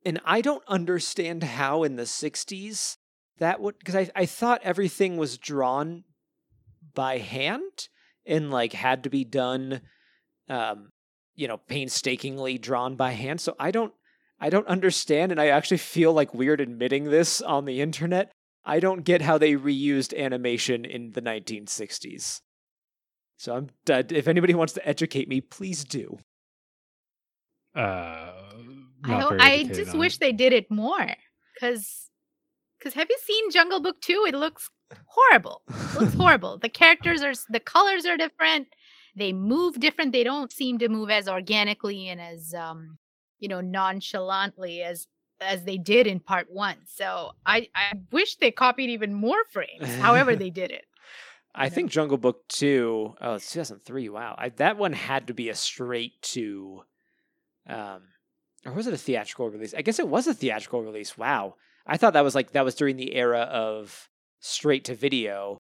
and I don't understand how in the 60s that would cuz I I thought everything was drawn by hand and like had to be done um you know painstakingly drawn by hand. So I don't I don't understand and I actually feel like weird admitting this on the internet. I don't get how they reused animation in the 1960s. So I'm dead. If anybody wants to educate me, please do.
Uh,
I,
not
hope,
very
I just
on
wish
it.
they did it more because because have you seen Jungle Book 2? It looks horrible. It looks [laughs] horrible. The characters are the colors are different. They move different. They don't seem to move as organically and as um you know nonchalantly as as they did in part 1. So I I wish they copied even more frames. However [laughs] they did it.
I
know?
think Jungle Book 2, oh, it's 2003. Wow. I, that one had to be a straight to, um, or was it a theatrical release? I guess it was a theatrical release. Wow. I thought that was like, that was during the era of straight to video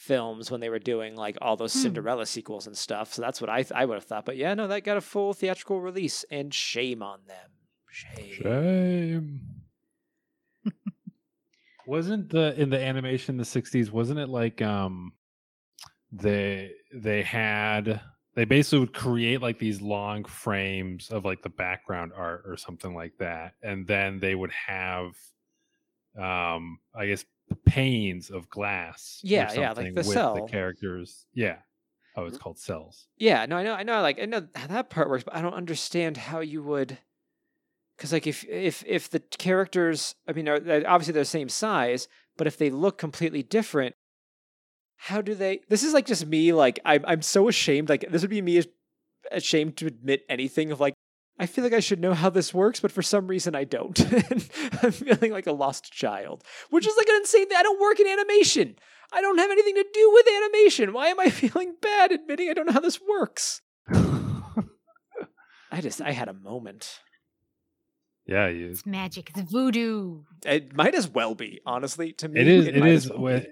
films when they were doing like all those
Hmm.
Cinderella sequels and stuff. So that's what I, th- I would have thought. But yeah, no, that got a full theatrical release and shame on them. Shame.
Shame. wasn't the in the animation in the 60s wasn't it like um they they had they basically would create like these long frames of like the background art or something like that and then they would have um i guess panes of glass or
Yeah, yeah, like the
with
cel.
the characters yeah oh it's mm. called cels
Yeah, no, I know, I know, like I know how that part works, but I don't understand how you would, because like if if if the characters, I mean, are, obviously they're the same size, but if they look completely different, how do they? This is like just me, like I'm I'm so ashamed. Like this would be me ashamed to admit anything of like. I feel like I should know how this works, but for some reason I don't. And [laughs] I'm feeling like a lost child, which is like an insane thing. I don't work in animation. I don't have anything to do with animation. Why am I [laughs] feeling bad admitting I don't know how this works? [laughs] I just I had a moment.
yeah you,
It's magic. It's voodoo.
It might as well be, honestly. To me,
it is it
might as
is
well
wha-
be.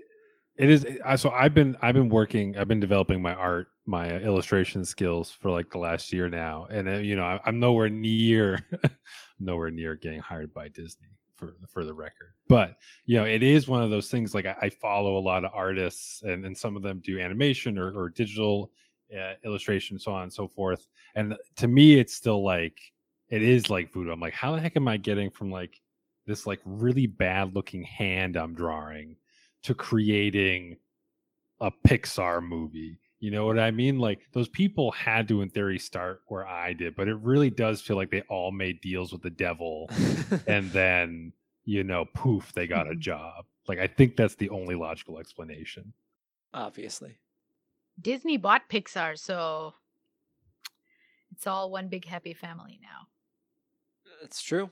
it is I so i've been i've been working i've been developing my art my uh, illustration skills for like the last year now and uh, you know I, i'm nowhere near [laughs] nowhere near getting hired by disney for for the record but you know it is one of those things like i, I follow a lot of artists and, and some of them do animation or, or digital uh, illustration so on and so forth and to me it's still like it is like voodoo i'm like how the heck am i getting from like this like really bad looking hand i'm drawing to creating a Pixar movie. You know what I mean? Like those people had to, in theory, start where I did, but it really does feel like they all made deals with the devil, [laughs] and then you know, poof, they got a mm-hmm. job. Like I think that's the only logical explanation.
Obviously.
Disney bought Pixar, so it's all one big happy family now.
That's true.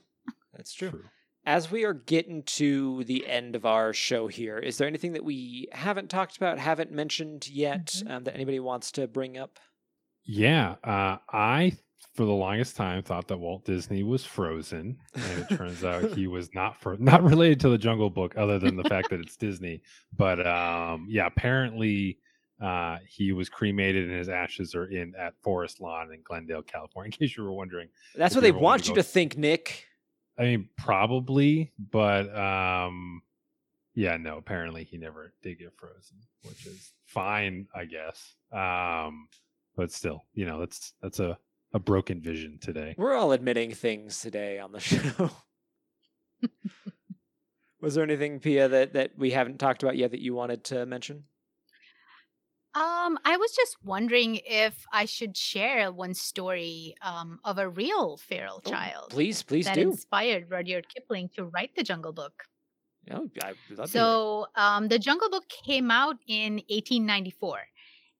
That's true. As we are getting to the end of our show here, is there anything that we haven't talked about, haven't mentioned yet,
Mhm.
um, that anybody wants to bring up?
Yeah, uh, I for the longest time thought that Walt Disney was Frozen, and it turns out he [laughs] was not for not related to the Jungle Book, other than the fact that it's Disney. But um, yeah, apparently uh, he was cremated, and his ashes are in at Forest Lawn in Glendale, California. In case you were wondering,
That's what they
wanna
you
go-
to think, Nick.
I mean, probably, but um, yeah, no. Apparently, he never did get frozen, which is fine, I guess. Um, but still, you know, that's that's a a broken vision today.
We're all admitting things today on the [laughs] show. [laughs] Was there anything, Pia, that, that we haven't talked about yet that you wanted to mention?
Um, I was just wondering if I should share one story um, of a real feral
Oh,
child
Please, please do.
that
do.
inspired Rudyard Kipling to write The Jungle Book.
Oh, I love.
So, um, The Jungle Book came out in 1894,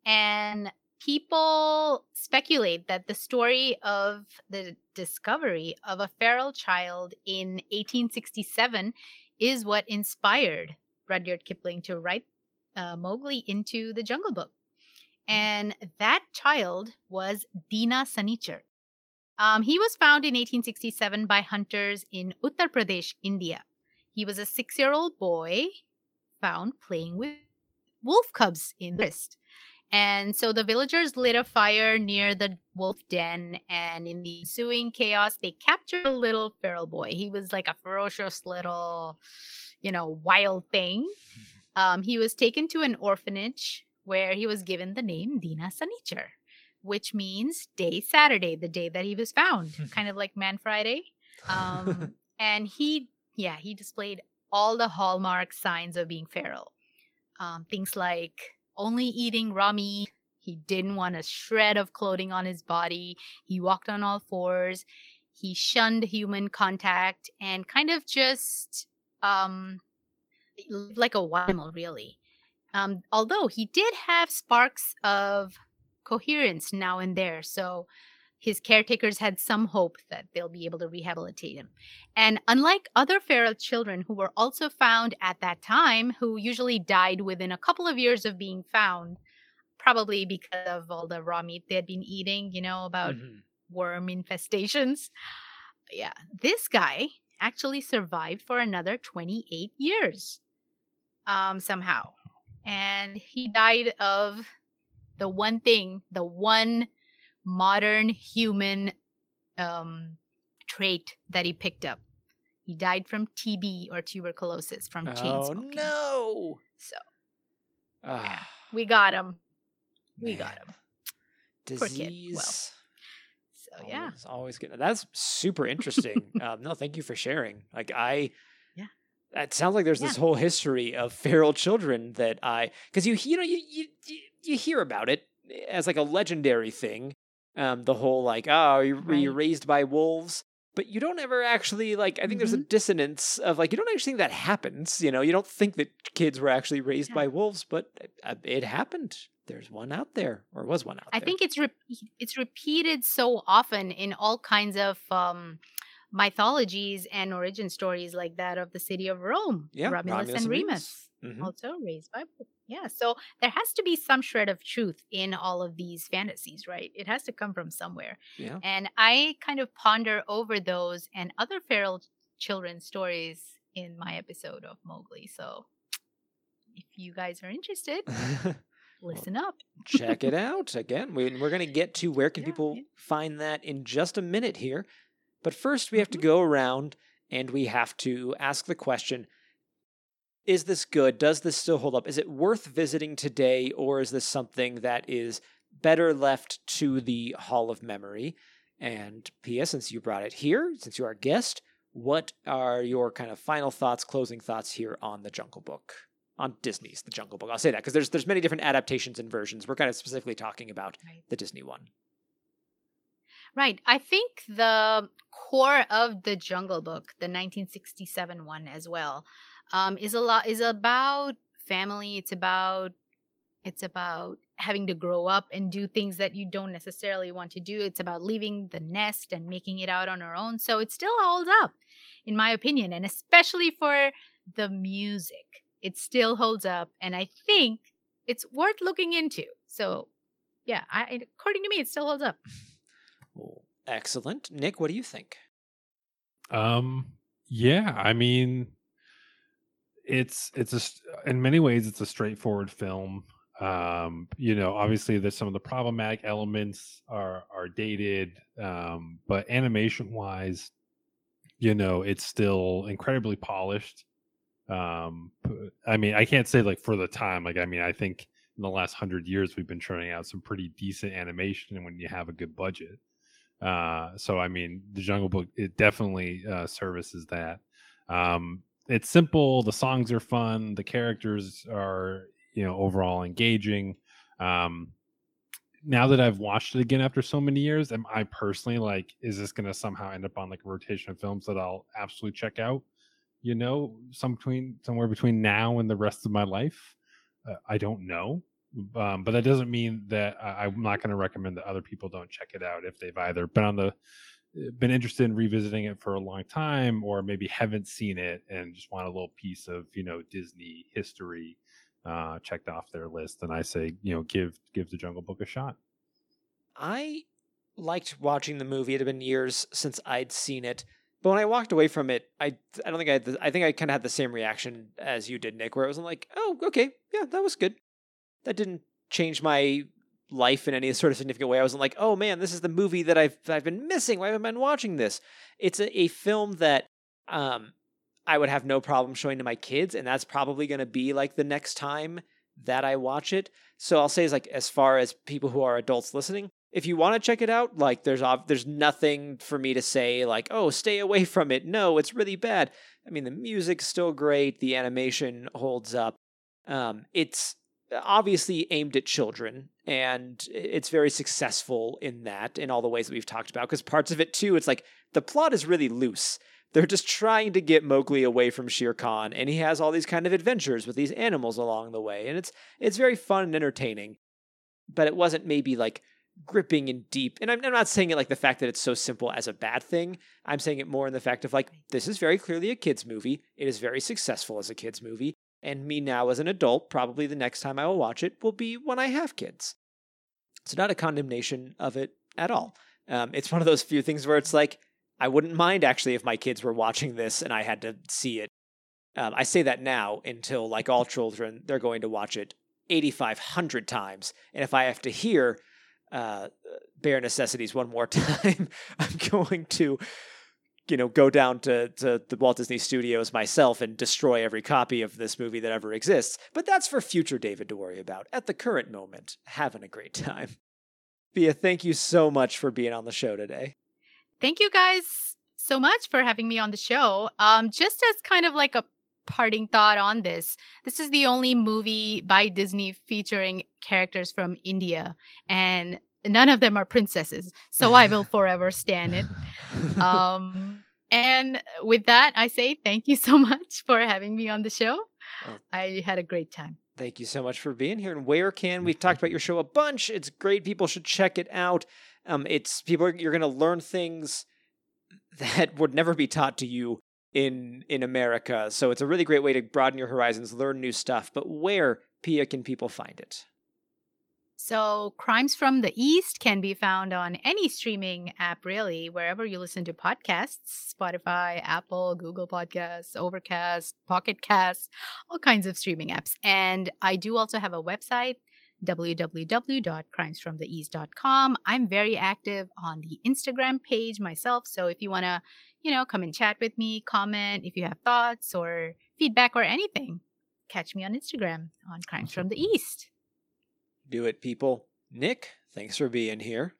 and people speculate that the story of the discovery of a feral child in 1867 is what inspired Rudyard Kipling to write uh, Mowgli into the Jungle Book. And that child was Dina Sanichar. Um, he was found in 1867 by hunters in Uttar Pradesh, India. He was a six year old boy found playing with wolf cubs in the forest. And so the villagers lit a fire near the wolf den, and in the ensuing chaos, they captured a little feral boy. He was like a ferocious little, you know, wild thing. Um, he was taken to an orphanage where he was given the name Dina Sanichar, which means day Saturday, the day that he was found, kind of like Man Friday. Um, [laughs] and he, yeah, he displayed all the hallmark signs of being feral. Um, things like only eating raw meat. He didn't want a shred of clothing on his body. He walked on all fours. He shunned human contact and kind of just um, like a animal, really. Um, although he did have sparks of coherence now and there. So his caretakers had some hope that they'll be able to rehabilitate him. And unlike other feral children who were also found at that time, who usually died within a couple of years of being found, probably because of all the raw meat they had been eating, you know, about
Mhm.
worm infestations. Yeah, this guy actually survived for another 28 years um, somehow. And he died of the one thing, the one modern human um, trait that he picked up. He died from TB or tuberculosis from chain
Oh,
smoking.
no.
So
Ah,
we got him. We got him.
Disease.
Well, so yeah.
Always, always good. That's super interesting. [laughs] um, no, thank you for sharing. Like I,
Yeah.
It sounds like there's this whole history of feral children that I, because you you know you, you you hear about it as like a legendary thing. Um, the whole like oh you were you
Right.
raised by wolves, but you don't ever actually like. I think there's a
Mm-hmm.
dissonance of like you don't actually think that happens. You know, you don't think that kids were actually raised
Yeah.
by wolves, but uh, it happened. There's one out there, or was one out
I
there.
I think it's re- it's repeated so often in all kinds of um, mythologies and origin stories, like that of the city of Rome,
Yeah,
Romulus, and Remus,
Mhm.
also raised by. Yeah, so there has to be some shred of truth in all of these fantasies, right? It has to come from somewhere,
Yeah.
and I kind of ponder over those and other feral children's stories in my episode of Mowgli. So, if you guys are interested, [laughs] listen up.
check it [laughs] out again we, we're going to get to where can
Yeah,
people
yeah.
find that in just a minute here but first we have
Mm-hmm.
to go around and we have to ask the question is this good does this still hold up is it worth visiting today or is this something that is better left to the hall of memory and pia since you brought it here since you're our guest what are your kind of final thoughts closing thoughts here on the jungle book on Disney's The Jungle Book. I'll say that because there's there's many different adaptations and versions. We're kind of specifically talking about
Right.
the Disney one.
Right. I think the core of the Jungle Book, the 1967 one as well, um, is a lot is about family. It's about it's about having to grow up and do things that you don't necessarily want to do. It's about leaving the nest and making it out on our own. So it still holds up, in my opinion, and especially for the music, it still holds up, and I think it's worth looking into. So, yeah, I, according to me, it still holds up. [laughs]
Excellent, Nick. What do you think?
Um, yeah, I mean, it's it's a in many ways it's a straightforward film. Um, you know, obviously there's some of the problematic elements are are dated, um, but animation wise, you know, it's still incredibly polished. Um, I mean, I can't say like for the time. Like, I mean, I think in the last hundred years we've been churning out some pretty decent animation when you have a good budget. Uh, so I mean, the Jungle Book it definitely uh, services that. Um, it's simple. The songs are fun. The characters are you know overall engaging. Um, now that I've watched it again after so many years, am I personally like, is this going to somehow end up on like a rotation of films that I'll absolutely check out? You know, some between somewhere between now and the rest of my life. Uh, I don't know um, but that doesn't mean that I, I'm not going to recommend that other people don't check it out if they've either been on the been interested in revisiting it for a long time or maybe haven't seen it and just want a little piece of you know Disney history uh, checked off their list. And I say you know give give the Jungle Book a shot.
I liked watching the movie. It had been years since I'd seen it, but when I walked away from it, I I don't think I the, I think I kind of had the same reaction as you did, Nick, where I was like, oh, okay, yeah, that was good. That didn't change my life in any sort of significant way. I wasn't like, oh man, this is the movie that I've I've been missing. Why haven't I been watching this? It's a, a film that um I would have no problem showing to my kids, and that's probably going to be like the next time that I watch it. So I'll say is like as far as people who are adults listening, if you want to check it out, like there's there's nothing for me to say like, "Oh, stay away from it." No, it's really bad. I mean, the music's still great, the animation holds up. Um it's obviously aimed at children and it's very successful in that in all the ways that we've talked about because parts of it too it's like the plot is really loose they're just trying to get Mowgli away from Shere Khan, and he has all these kind of adventures with these animals along the way, and it's it's very fun and entertaining. But it wasn't maybe like gripping and deep. And I'm, I'm not saying it like the fact that it's so simple as a bad thing. I'm saying it more in the fact of like this is very clearly a kids movie. It is very successful as a kids movie, and me now as an adult, probably the next time I will watch it will be when I have kids. It's not a condemnation of it at all. Um, it's one of those few things where it's like I wouldn't mind actually if my kids were watching this and I had to see it. Um, I say that now until, like all children, they're going to watch it 8,500 times. And if I have to hear uh, Bare Necessities one more [laughs] time, I'm going to, you know, go down to, to the Walt Disney Studios myself and destroy every copy of this movie that ever exists. But that's for future David to worry about. At the current moment, having a great [laughs] time. Pia, thank you so much for being on the show today.
Thank you guys so much for having me on the show. Um, just as kind of like a parting thought on this, this is the only movie by Disney featuring characters from India, and none of them are princesses. So I will [laughs] forever stand it. [laughs] Um, and with that, I say thank you so [laughs] much for having me on the show.
Oh.
I had a great time.
Thank you so much for being here. And where can we've talked about your show a bunch? It's great. People should check it out. Um, it's people are, you're going to learn things that would never be taught to you in in America. So it's a really great way to broaden your horizons, learn new stuff. But where, Pia, can people find it?
So, Crimes from the East can be found on any streaming app, really, wherever you listen to podcasts Spotify, Apple, Google Podcasts, Overcast, Pocket Casts, all kinds of streaming apps. And I do also have a website, www.crimesfromtheeast.com. I'm very active on the Instagram page myself. So, if you want to, you know, come and chat with me, comment if you have thoughts or feedback or anything, catch me on Instagram on Crimes from the East.
Do it, people. Nick, thanks for being here.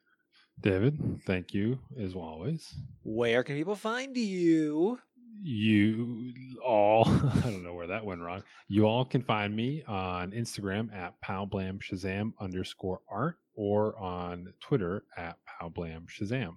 David, thank you as always.
Where can people find you?
You all, [laughs] I don't know where that went wrong. You all can find me on Instagram at powblamshazam underscore art or on Twitter at powblamshazam.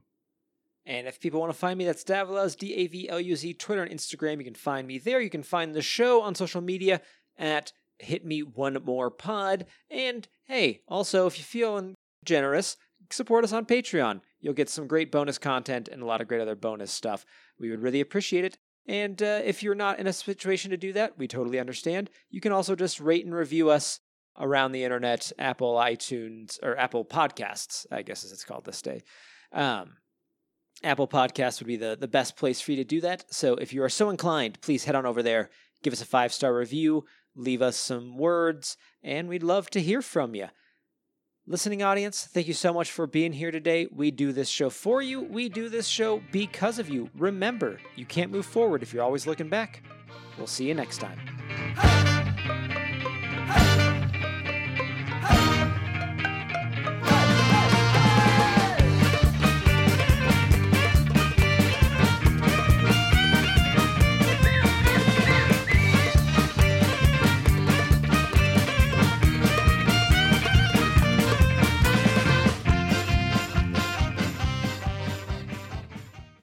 And if people want to find me, that's Davluz, D A V L U Z, Twitter and Instagram. You can find me there. You can find the show on social media at Hit Me One More Pod. And hey, also, if you're feeling generous, support us on Patreon. You'll get some great bonus content and a lot of great other bonus stuff. We would really appreciate it. And uh, if you're not in a situation to do that, we totally understand. You can also just rate and review us around the internet, Apple iTunes, or Apple Podcasts, I guess as it's called this day. Um, Apple Podcasts would be the, the best place for you to do that. So if you are so inclined, please head on over there, give us a five star review, leave us some words, and we'd love to hear from you. Listening audience, thank you so much for being here today. We do this show for you. We do this show because of you. Remember, you can't move forward if you're always looking back. We'll see you next time.